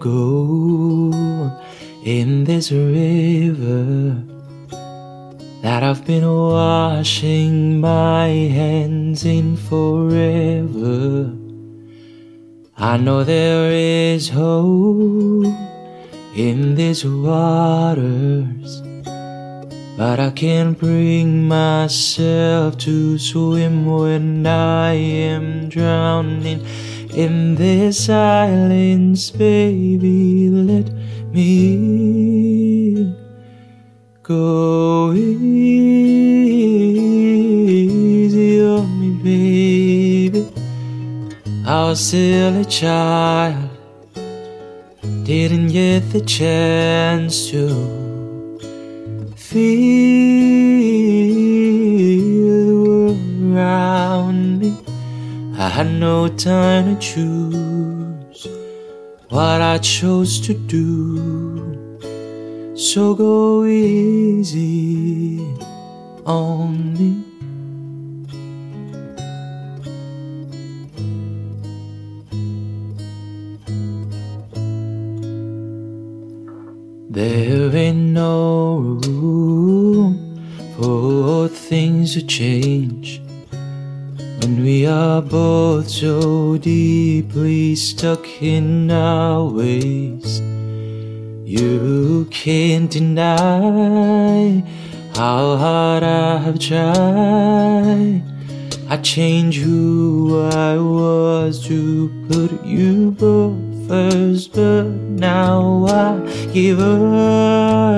go in this river that I've been washing my hands in forever. I know there is hope in these waters, but I can't bring myself to swim when I am drowning in this silence, baby. Let me go easy on me, baby. Still a child, didn't get the chance to feel had no time to choose what I chose to do. So go easy on me. There ain't no room for things to change when we are both so deeply stuck in our ways. You can't deny how hard I have tried. I changed who I was to put you both first, but now I give up.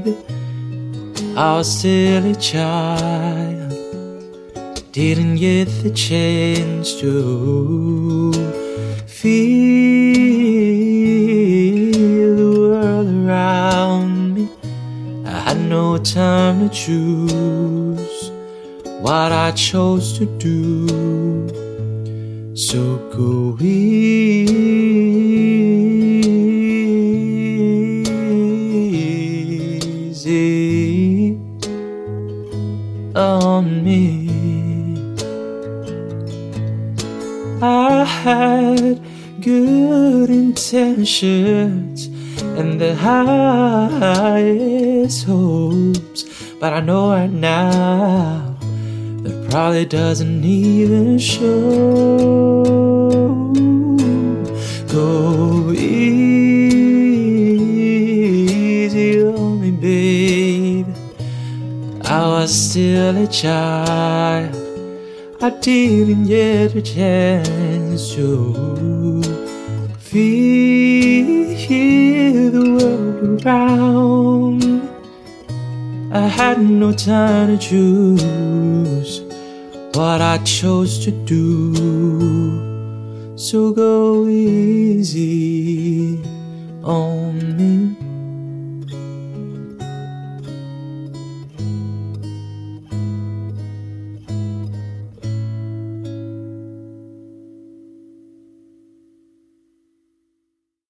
Baby. I was still a child, didn't get the chance to feel the world around me. I had no time to choose what I chose to do. So go easy I had good intentions and the highest hopes, but I know right now that probably doesn't even show. Go easy on me, baby. I was still a child. I didn't get a chance to feel the world around. I had no time to choose what I chose to do. So go easy on me.